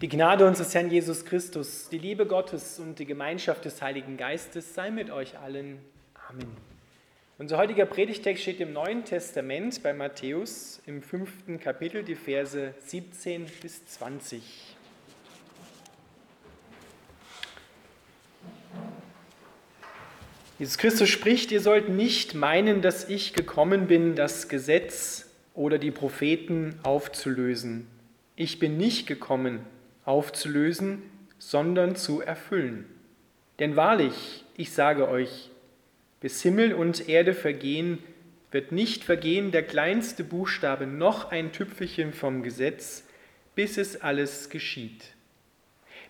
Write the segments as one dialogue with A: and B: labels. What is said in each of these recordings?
A: Die Gnade unseres Herrn Jesus Christus, die Liebe Gottes und die Gemeinschaft des Heiligen Geistes sei mit euch allen. Amen. Unser heutiger Predigtext steht im Neuen Testament bei Matthäus im fünften Kapitel, die Verse 17 bis 20. Jesus Christus spricht, ihr sollt nicht meinen, dass ich gekommen bin, das Gesetz oder die Propheten aufzulösen. Ich bin nicht gekommen, aufzulösen, sondern zu erfüllen. Denn wahrlich, ich sage euch, bis Himmel und Erde vergehen, wird nicht vergehen der kleinste Buchstabe noch ein Tüpfelchen vom Gesetz, bis es alles geschieht.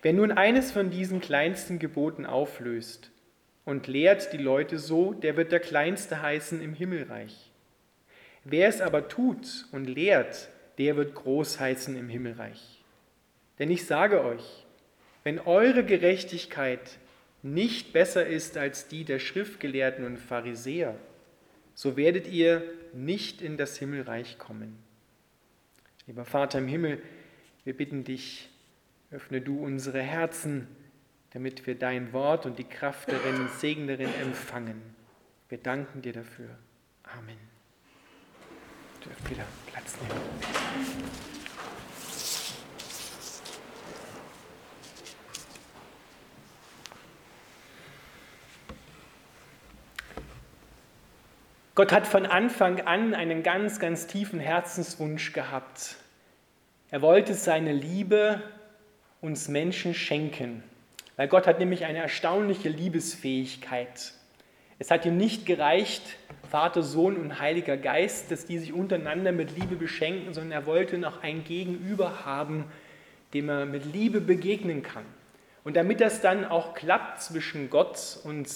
A: Wer nun eines von diesen kleinsten Geboten auflöst und lehrt die Leute so, der wird der Kleinste heißen im Himmelreich. Wer es aber tut und lehrt, der wird groß heißen im Himmelreich. Denn ich sage euch, wenn eure Gerechtigkeit nicht besser ist als die der Schriftgelehrten und Pharisäer, so werdet ihr nicht in das Himmelreich kommen. Lieber Vater im Himmel, wir bitten dich, öffne du unsere Herzen, damit wir dein Wort und die Kraft darin, Segen darin empfangen. Wir danken dir dafür. Amen. Du dürft wieder Platz nehmen. Gott hat von Anfang an einen ganz, ganz tiefen Herzenswunsch gehabt. Er wollte seine Liebe uns Menschen schenken, weil Gott hat nämlich eine erstaunliche Liebesfähigkeit. Es hat ihm nicht gereicht, Vater, Sohn und Heiliger Geist, dass die sich untereinander mit Liebe beschenken, sondern er wollte noch ein Gegenüber haben, dem er mit Liebe begegnen kann. Und damit das dann auch klappt zwischen Gott und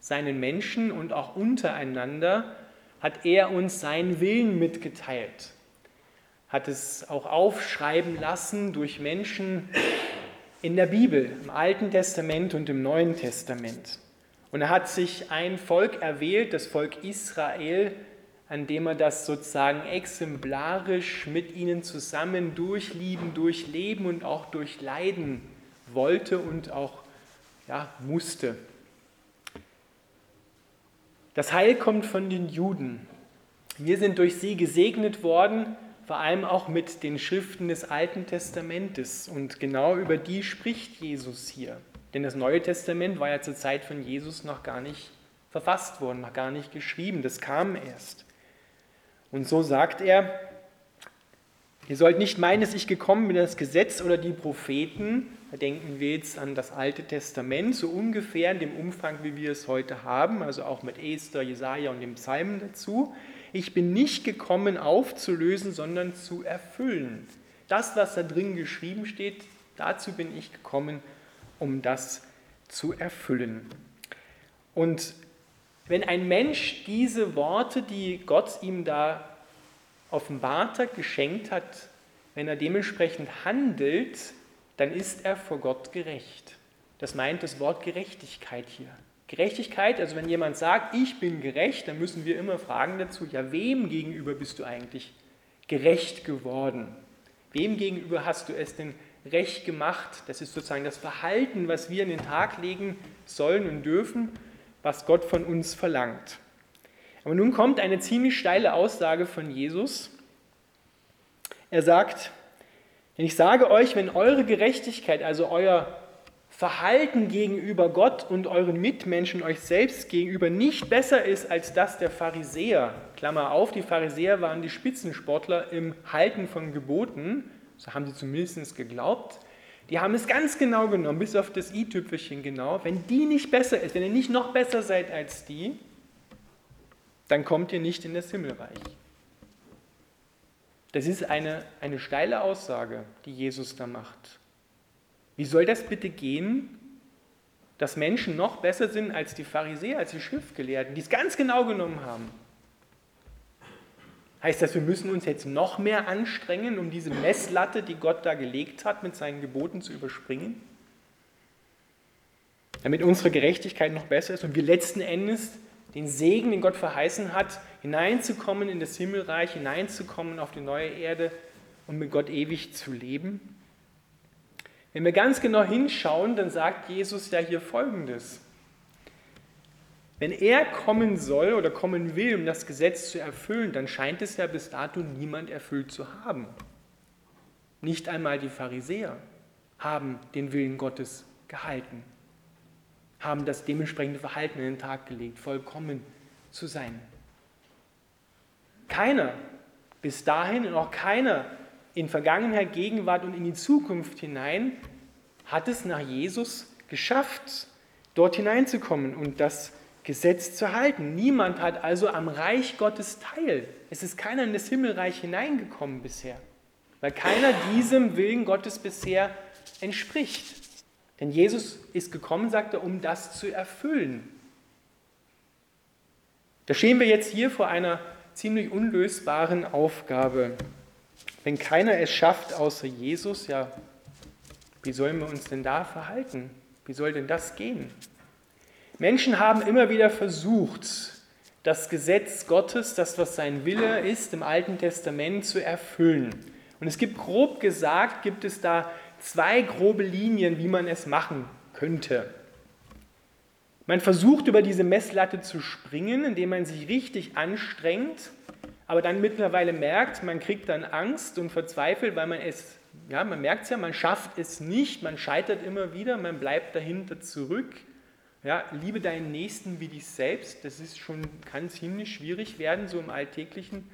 A: seinen Menschen und auch untereinander, hat er uns seinen Willen mitgeteilt, hat es auch aufschreiben lassen durch Menschen in der Bibel, im Alten Testament und im Neuen Testament. Und er hat sich ein Volk erwählt, das Volk Israel, an dem er das sozusagen exemplarisch mit ihnen zusammen durchlieben, durchleben und auch durchleiden wollte und auch ja, musste. Das Heil kommt von den Juden. Wir sind durch sie gesegnet worden, vor allem auch mit den Schriften des Alten Testamentes. Und genau über die spricht Jesus hier. Denn das Neue Testament war ja zur Zeit von Jesus noch gar nicht verfasst worden, noch gar nicht geschrieben. Das kam erst. Und so sagt er, ihr sollt nicht meinen, dass ich gekommen bin, das Gesetz oder die Propheten denken wir jetzt an das Alte Testament, so ungefähr in dem Umfang, wie wir es heute haben, also auch mit Esther, Jesaja und dem Psalmen dazu. Ich bin nicht gekommen, aufzulösen, sondern zu erfüllen. Das, was da drin geschrieben steht, dazu bin ich gekommen, um das zu erfüllen. Und wenn ein Mensch diese Worte, die Gott ihm da offenbart hat, geschenkt hat, wenn er dementsprechend handelt, dann ist er vor Gott gerecht. Das meint das Wort Gerechtigkeit hier. Gerechtigkeit, also wenn jemand sagt, ich bin gerecht, dann müssen wir immer fragen dazu, ja, wem gegenüber bist du eigentlich gerecht geworden? Wem gegenüber hast du es denn recht gemacht? Das ist sozusagen das Verhalten, was wir in den Tag legen sollen und dürfen, was Gott von uns verlangt. Aber nun kommt eine ziemlich steile Aussage von Jesus. Er sagt, denn ich sage euch, wenn eure Gerechtigkeit, also euer Verhalten gegenüber Gott und euren Mitmenschen euch selbst gegenüber nicht besser ist als das der Pharisäer, Klammer auf, die Pharisäer waren die Spitzensportler im Halten von Geboten, so haben sie zumindest geglaubt, die haben es ganz genau genommen, bis auf das i-Tüpfelchen genau. Wenn die nicht besser ist, wenn ihr nicht noch besser seid als die, dann kommt ihr nicht in das Himmelreich. Das ist eine, eine steile Aussage, die Jesus da macht. Wie soll das bitte gehen, dass Menschen noch besser sind als die Pharisäer, als die Schriftgelehrten, die es ganz genau genommen haben? Heißt das, wir müssen uns jetzt noch mehr anstrengen, um diese Messlatte, die Gott da gelegt hat, mit seinen Geboten zu überspringen? Damit unsere Gerechtigkeit noch besser ist und wir letzten Endes den Segen, den Gott verheißen hat, hineinzukommen in das Himmelreich, hineinzukommen auf die neue Erde und mit Gott ewig zu leben. Wenn wir ganz genau hinschauen, dann sagt Jesus ja hier Folgendes. Wenn er kommen soll oder kommen will, um das Gesetz zu erfüllen, dann scheint es ja bis dato niemand erfüllt zu haben. Nicht einmal die Pharisäer haben den Willen Gottes gehalten, haben das dementsprechende Verhalten in den Tag gelegt, vollkommen zu sein. Keiner bis dahin und auch keiner in Vergangenheit, Gegenwart und in die Zukunft hinein hat es nach Jesus geschafft, dort hineinzukommen und das Gesetz zu halten. Niemand hat also am Reich Gottes teil. Es ist keiner in das Himmelreich hineingekommen bisher, weil keiner diesem Willen Gottes bisher entspricht. Denn Jesus ist gekommen, sagt er, um das zu erfüllen. Da stehen wir jetzt hier vor einer ziemlich unlösbaren Aufgabe. Wenn keiner es schafft außer Jesus, ja, wie sollen wir uns denn da verhalten? Wie soll denn das gehen? Menschen haben immer wieder versucht, das Gesetz Gottes, das was sein Wille ist, im Alten Testament zu erfüllen. Und es gibt grob gesagt, gibt es da zwei grobe Linien, wie man es machen könnte. Man versucht über diese Messlatte zu springen, indem man sich richtig anstrengt aber dann mittlerweile merkt, man kriegt dann Angst und verzweifelt, weil man es, ja, man merkt es ja, man schafft es nicht, man scheitert immer wieder, man bleibt dahinter zurück. Ja, liebe deinen Nächsten wie dich selbst, das ist schon, kann ziemlich schwierig werden, so im alltäglichen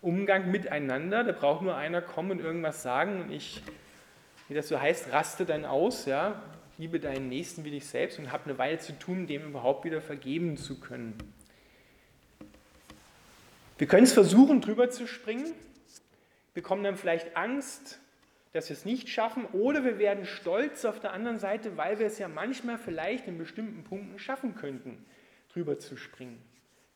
A: Umgang miteinander. Da braucht nur einer kommen und irgendwas sagen und ich, wie das so heißt, raste dann aus, ja, liebe deinen Nächsten wie dich selbst und habe eine Weile zu tun, dem überhaupt wieder vergeben zu können. Wir können es versuchen, drüber zu springen, bekommen dann vielleicht Angst, dass wir es nicht schaffen, oder wir werden stolz auf der anderen Seite, weil wir es ja manchmal vielleicht in bestimmten Punkten schaffen könnten, drüber zu springen.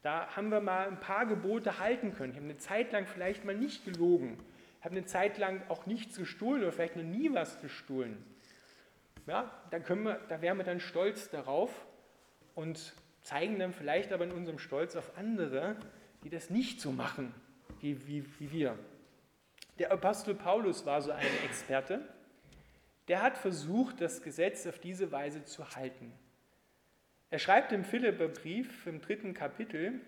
A: Da haben wir mal ein paar Gebote halten können. Ich habe eine Zeit lang vielleicht mal nicht gelogen. Ich habe eine Zeit lang auch nichts gestohlen oder vielleicht noch nie was gestohlen. Ja, da, können wir, da wären wir dann stolz darauf und zeigen dann vielleicht aber in unserem Stolz auf andere, die das nicht so machen wie, wie, wie wir. Der Apostel Paulus war so ein Experte. Der hat versucht, das Gesetz auf diese Weise zu halten. Er schreibt im Philipperbrief im dritten Kapitel,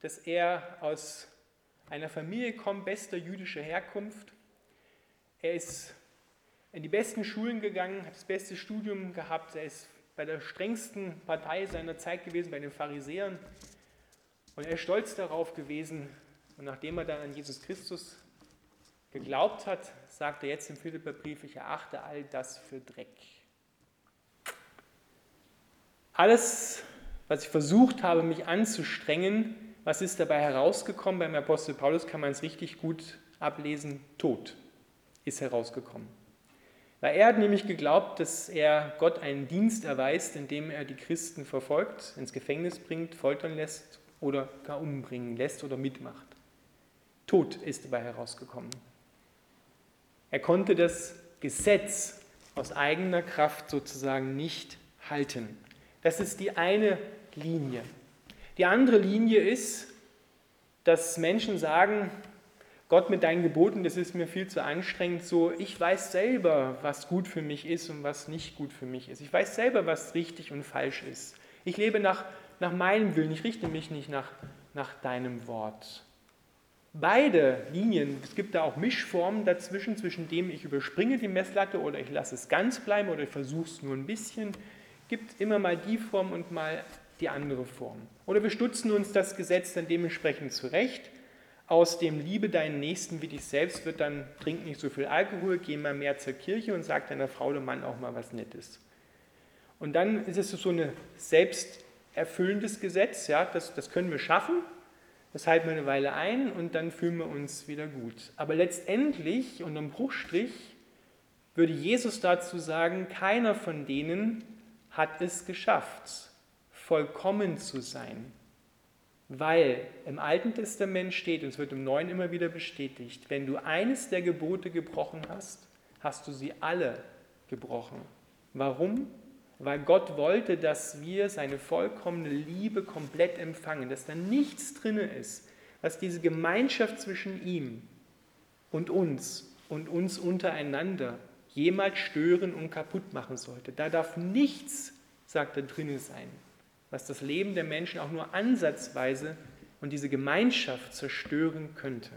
A: dass er aus einer Familie kommt, bester jüdischer Herkunft. Er ist in die besten Schulen gegangen, hat das beste Studium gehabt. Er ist bei der strengsten Partei seiner Zeit gewesen, bei den Pharisäern. Und er ist stolz darauf gewesen. Und nachdem er dann an Jesus Christus geglaubt hat, sagt er jetzt im Philipperbrief, ich erachte all das für Dreck. Alles, was ich versucht habe, mich anzustrengen, was ist dabei herausgekommen? Beim Apostel Paulus kann man es richtig gut ablesen. Tod ist herausgekommen. Weil er hat nämlich geglaubt, dass er Gott einen Dienst erweist, indem er die Christen verfolgt, ins Gefängnis bringt, foltern lässt oder gar umbringen lässt oder mitmacht. Tod ist dabei herausgekommen. Er konnte das Gesetz aus eigener Kraft sozusagen nicht halten. Das ist die eine Linie. Die andere Linie ist, dass Menschen sagen, Gott mit deinen Geboten, das ist mir viel zu anstrengend, so ich weiß selber, was gut für mich ist und was nicht gut für mich ist. Ich weiß selber, was richtig und falsch ist. Ich lebe nach nach meinem Willen, ich richte mich nicht nach, nach deinem Wort. Beide Linien, es gibt da auch Mischformen dazwischen, zwischen dem ich überspringe die Messlatte oder ich lasse es ganz bleiben oder ich versuche es nur ein bisschen, gibt immer mal die Form und mal die andere Form. Oder wir stutzen uns das Gesetz dann dementsprechend zurecht. Aus dem Liebe deinen Nächsten wie dich selbst wird dann, trink nicht so viel Alkohol, geh mal mehr zur Kirche und sag deiner Frau oder Mann auch mal was Nettes. Und dann ist es so eine Selbst- erfüllendes Gesetz, ja, das, das können wir schaffen, das halten wir eine Weile ein und dann fühlen wir uns wieder gut. Aber letztendlich, unterm Bruchstrich, würde Jesus dazu sagen, keiner von denen hat es geschafft, vollkommen zu sein. Weil im Alten Testament steht, und es wird im Neuen immer wieder bestätigt, wenn du eines der Gebote gebrochen hast, hast du sie alle gebrochen. Warum? weil Gott wollte, dass wir seine vollkommene Liebe komplett empfangen, dass da nichts drin ist, was diese Gemeinschaft zwischen ihm und uns und uns untereinander jemals stören und kaputt machen sollte. Da darf nichts, sagt er, drin sein, was das Leben der Menschen auch nur ansatzweise und diese Gemeinschaft zerstören könnte.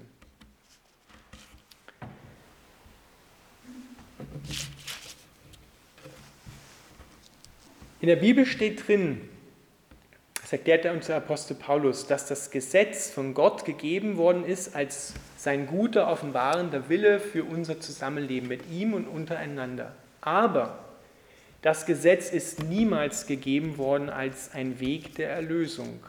A: In der Bibel steht drin, das erklärt uns der Apostel Paulus, dass das Gesetz von Gott gegeben worden ist als sein guter, offenbarender Wille für unser Zusammenleben mit ihm und untereinander. Aber das Gesetz ist niemals gegeben worden als ein Weg der Erlösung.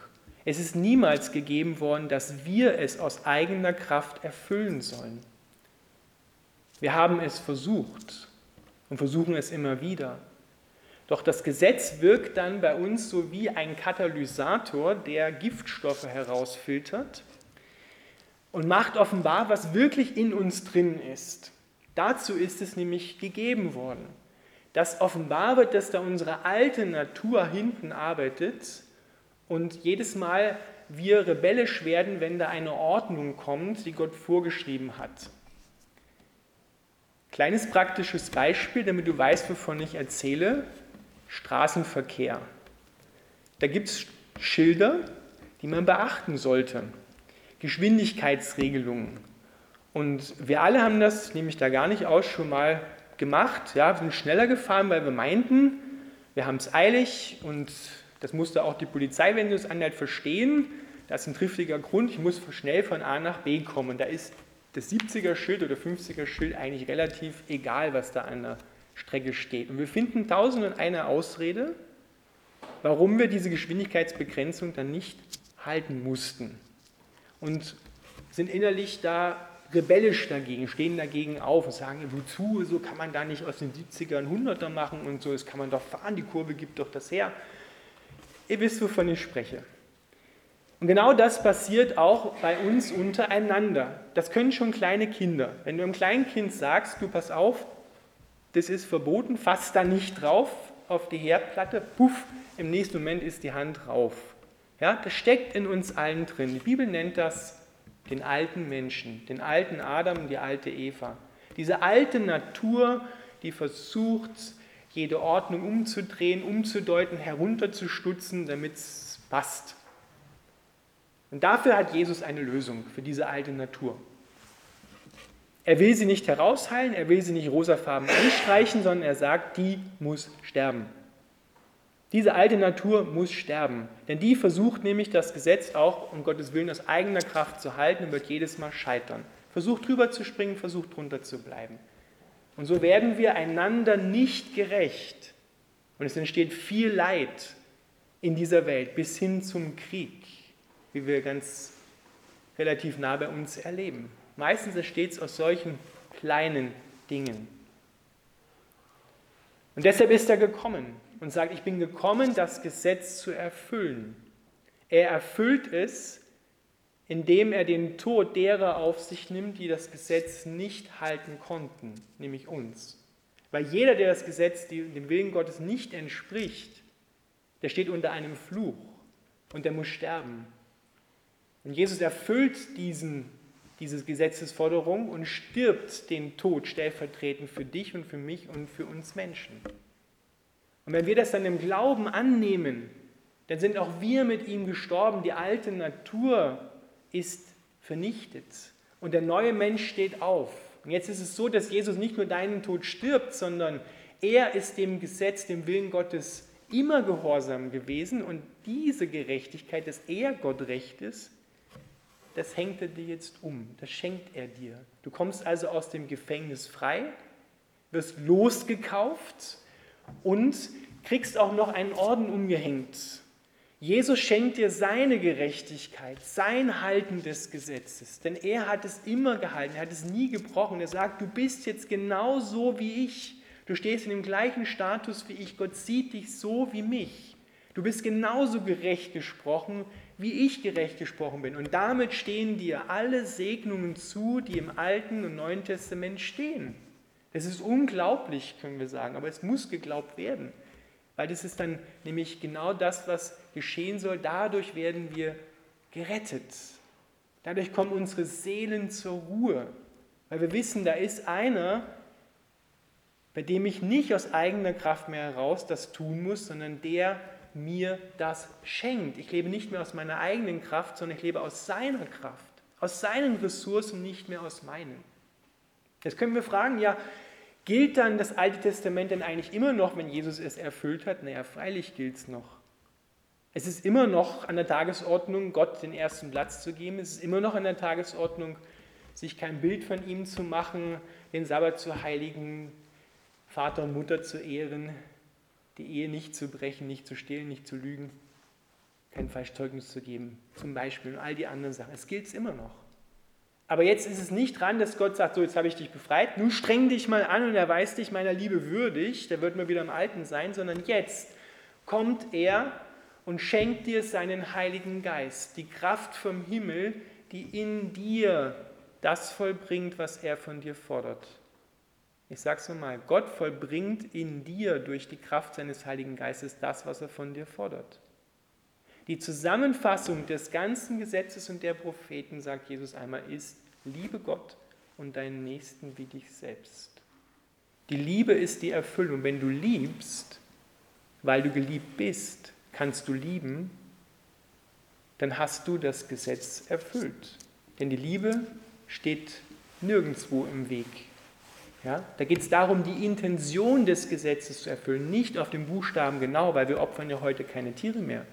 A: Es ist niemals gegeben worden, dass wir es aus eigener Kraft erfüllen sollen. Wir haben es versucht und versuchen es immer wieder. Doch das Gesetz wirkt dann bei uns so wie ein Katalysator, der Giftstoffe herausfiltert und macht offenbar, was wirklich in uns drin ist. Dazu ist es nämlich gegeben worden. Dass offenbar wird, dass da unsere alte Natur hinten arbeitet und jedes Mal wir rebellisch werden, wenn da eine Ordnung kommt, die Gott vorgeschrieben hat. Kleines praktisches Beispiel, damit du weißt, wovon ich erzähle. Straßenverkehr. Da gibt es Schilder, die man beachten sollte. Geschwindigkeitsregelungen. Und wir alle haben das, nehme ich da gar nicht aus, schon mal gemacht. Ja, wir sind schneller gefahren, weil wir meinten, wir haben es eilig und das musste auch die Polizei, wenn sie es anhält, verstehen. Das ist ein triftiger Grund, ich muss schnell von A nach B kommen. Da ist das 70er-Schild oder 50er-Schild eigentlich relativ egal, was da an der Strecke steht. Und wir finden tausend und eine Ausrede, warum wir diese Geschwindigkeitsbegrenzung dann nicht halten mussten. Und sind innerlich da rebellisch dagegen, stehen dagegen auf und sagen, wozu, so kann man da nicht aus den 70ern 100er machen und so, das kann man doch fahren, die Kurve gibt doch das her. Ihr wisst, wovon ich spreche. Und genau das passiert auch bei uns untereinander. Das können schon kleine Kinder. Wenn du einem kleinen Kind sagst, du pass auf, das ist verboten, fass da nicht drauf auf die Herdplatte, puff, im nächsten Moment ist die Hand drauf. Ja, das steckt in uns allen drin. Die Bibel nennt das den alten Menschen, den alten Adam und die alte Eva. Diese alte Natur, die versucht, jede Ordnung umzudrehen, umzudeuten, herunterzustutzen, damit es passt. Und dafür hat Jesus eine Lösung für diese alte Natur. Er will sie nicht herausheilen, er will sie nicht rosafarben anstreichen, sondern er sagt, die muss sterben. Diese alte Natur muss sterben, denn die versucht nämlich das Gesetz auch um Gottes Willen aus eigener Kraft zu halten und wird jedes Mal scheitern. Versucht drüber zu springen, versucht drunter zu bleiben. Und so werden wir einander nicht gerecht. Und es entsteht viel Leid in dieser Welt bis hin zum Krieg, wie wir ganz relativ nah bei uns erleben. Meistens entsteht es aus solchen kleinen Dingen. Und deshalb ist er gekommen und sagt, ich bin gekommen, das Gesetz zu erfüllen. Er erfüllt es, indem er den Tod derer auf sich nimmt, die das Gesetz nicht halten konnten, nämlich uns. Weil jeder, der das Gesetz dem Willen Gottes nicht entspricht, der steht unter einem Fluch und der muss sterben. Und Jesus erfüllt diesen diese Gesetzesforderung und stirbt den Tod stellvertretend für dich und für mich und für uns Menschen. Und wenn wir das dann im Glauben annehmen, dann sind auch wir mit ihm gestorben. Die alte Natur ist vernichtet und der neue Mensch steht auf. Und jetzt ist es so, dass Jesus nicht nur deinen Tod stirbt, sondern er ist dem Gesetz, dem Willen Gottes immer gehorsam gewesen und diese Gerechtigkeit, dass er Gott recht ist, das hängt er dir jetzt um, das schenkt er dir. Du kommst also aus dem Gefängnis frei, wirst losgekauft und kriegst auch noch einen Orden umgehängt. Jesus schenkt dir seine Gerechtigkeit, sein Halten des Gesetzes, denn er hat es immer gehalten, er hat es nie gebrochen. Er sagt, du bist jetzt genauso wie ich. Du stehst in dem gleichen Status wie ich. Gott sieht dich so wie mich. Du bist genauso gerecht gesprochen, wie ich gerecht gesprochen bin. Und damit stehen dir alle Segnungen zu, die im Alten und Neuen Testament stehen. Das ist unglaublich, können wir sagen, aber es muss geglaubt werden. Weil das ist dann nämlich genau das, was geschehen soll. Dadurch werden wir gerettet. Dadurch kommen unsere Seelen zur Ruhe. Weil wir wissen, da ist einer, bei dem ich nicht aus eigener Kraft mehr heraus das tun muss, sondern der mir das schenkt. Ich lebe nicht mehr aus meiner eigenen Kraft, sondern ich lebe aus seiner Kraft, aus seinen Ressourcen, nicht mehr aus meinen. Jetzt können wir fragen, ja, gilt dann das Alte Testament denn eigentlich immer noch, wenn Jesus es erfüllt hat? Naja, freilich gilt es noch. Es ist immer noch an der Tagesordnung, Gott den ersten Platz zu geben. Es ist immer noch an der Tagesordnung, sich kein Bild von ihm zu machen, den Sabbat zu heiligen, Vater und Mutter zu ehren, die Ehe nicht zu brechen, nicht zu stehlen, nicht zu lügen, kein Falschzeugnis zu geben, zum Beispiel und all die anderen Sachen. Es gilt immer noch. Aber jetzt ist es nicht dran, dass Gott sagt, so jetzt habe ich dich befreit, nun streng dich mal an und erweist dich meiner Liebe würdig, der wird mal wieder im Alten sein, sondern jetzt kommt er und schenkt dir seinen Heiligen Geist, die Kraft vom Himmel, die in dir das vollbringt, was er von dir fordert. Ich sage es nochmal, Gott vollbringt in dir durch die Kraft seines Heiligen Geistes das, was er von dir fordert. Die Zusammenfassung des ganzen Gesetzes und der Propheten, sagt Jesus einmal, ist, liebe Gott und deinen Nächsten wie dich selbst. Die Liebe ist die Erfüllung. Wenn du liebst, weil du geliebt bist, kannst du lieben, dann hast du das Gesetz erfüllt. Denn die Liebe steht nirgendwo im Weg. Ja, da geht es darum, die Intention des Gesetzes zu erfüllen, nicht auf den Buchstaben genau, weil wir opfern ja heute keine Tiere mehr.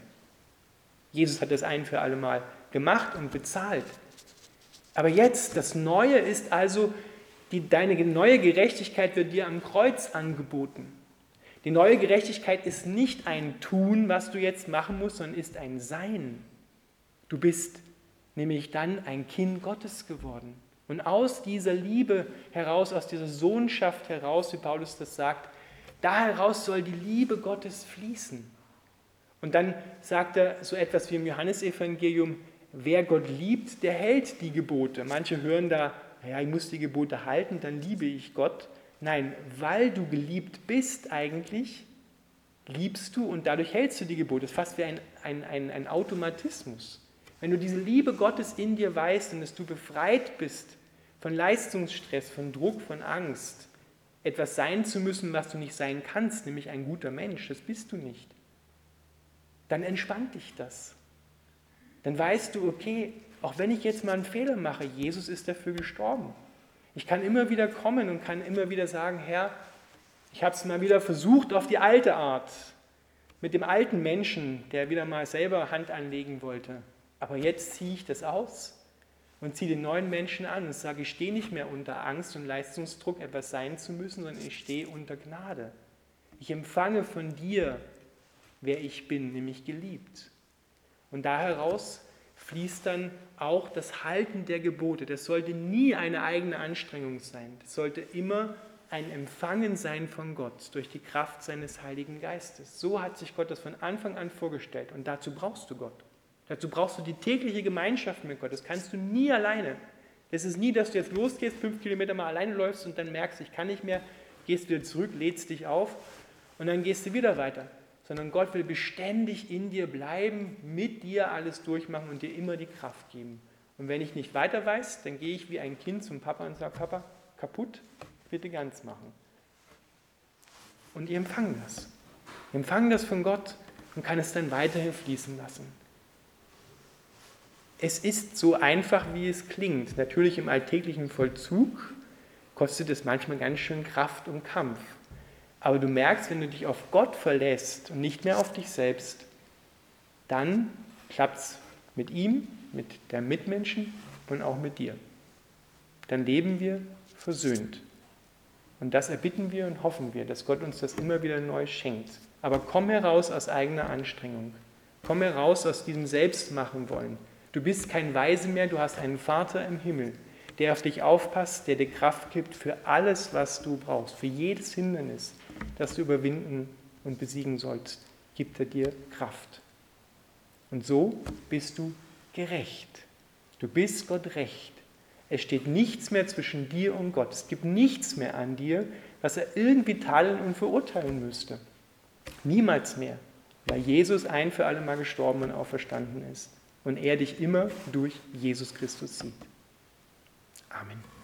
A: Jesus hat das ein für alle Mal gemacht und bezahlt. Aber jetzt, das Neue ist also, die, deine neue Gerechtigkeit wird dir am Kreuz angeboten. Die neue Gerechtigkeit ist nicht ein Tun, was du jetzt machen musst, sondern ist ein Sein. Du bist nämlich dann ein Kind Gottes geworden. Und aus dieser Liebe heraus, aus dieser Sohnschaft heraus, wie Paulus das sagt, da heraus soll die Liebe Gottes fließen. Und dann sagt er so etwas wie im Johannesevangelium, wer Gott liebt, der hält die Gebote. Manche hören da, ja, ich muss die Gebote halten, dann liebe ich Gott. Nein, weil du geliebt bist eigentlich, liebst du und dadurch hältst du die Gebote. Das ist fast wie ein, ein, ein, ein Automatismus. Wenn du diese Liebe Gottes in dir weißt und dass du befreit bist von Leistungsstress, von Druck, von Angst, etwas sein zu müssen, was du nicht sein kannst, nämlich ein guter Mensch, das bist du nicht, dann entspannt dich das. Dann weißt du, okay, auch wenn ich jetzt mal einen Fehler mache, Jesus ist dafür gestorben. Ich kann immer wieder kommen und kann immer wieder sagen, Herr, ich habe es mal wieder versucht auf die alte Art, mit dem alten Menschen, der wieder mal selber Hand anlegen wollte. Aber jetzt ziehe ich das aus und ziehe den neuen Menschen an und sage, ich stehe nicht mehr unter Angst und Leistungsdruck, etwas sein zu müssen, sondern ich stehe unter Gnade. Ich empfange von dir, wer ich bin, nämlich geliebt. Und da heraus fließt dann auch das Halten der Gebote. Das sollte nie eine eigene Anstrengung sein. Das sollte immer ein Empfangen sein von Gott durch die Kraft seines Heiligen Geistes. So hat sich Gott das von Anfang an vorgestellt. Und dazu brauchst du Gott. Dazu brauchst du die tägliche Gemeinschaft mit Gott. Das kannst du nie alleine. Das ist nie, dass du jetzt losgehst, fünf Kilometer mal alleine läufst und dann merkst, ich kann nicht mehr, gehst wieder zurück, lädst dich auf und dann gehst du wieder weiter. Sondern Gott will beständig in dir bleiben, mit dir alles durchmachen und dir immer die Kraft geben. Und wenn ich nicht weiter weiß, dann gehe ich wie ein Kind zum Papa und sage, Papa, kaputt, bitte ganz machen. Und ihr empfangen das. Ihr empfangen das von Gott und kann es dann weiterhin fließen lassen. Es ist so einfach, wie es klingt. Natürlich im alltäglichen Vollzug kostet es manchmal ganz schön Kraft und Kampf. Aber du merkst, wenn du dich auf Gott verlässt und nicht mehr auf dich selbst, dann klappt es mit ihm, mit der Mitmenschen und auch mit dir. Dann leben wir versöhnt. Und das erbitten wir und hoffen wir, dass Gott uns das immer wieder neu schenkt. Aber komm heraus aus eigener Anstrengung. Komm heraus aus diesem Selbstmachen wollen. Du bist kein Weise mehr, du hast einen Vater im Himmel, der auf dich aufpasst, der dir Kraft gibt für alles, was du brauchst, für jedes Hindernis, das du überwinden und besiegen sollst, gibt er dir Kraft. Und so bist du gerecht. Du bist Gott recht. Es steht nichts mehr zwischen dir und Gott. Es gibt nichts mehr an dir, was er irgendwie teilen und verurteilen müsste. Niemals mehr, weil Jesus ein für alle Mal gestorben und auferstanden ist und er dich immer durch Jesus Christus sieht. Amen.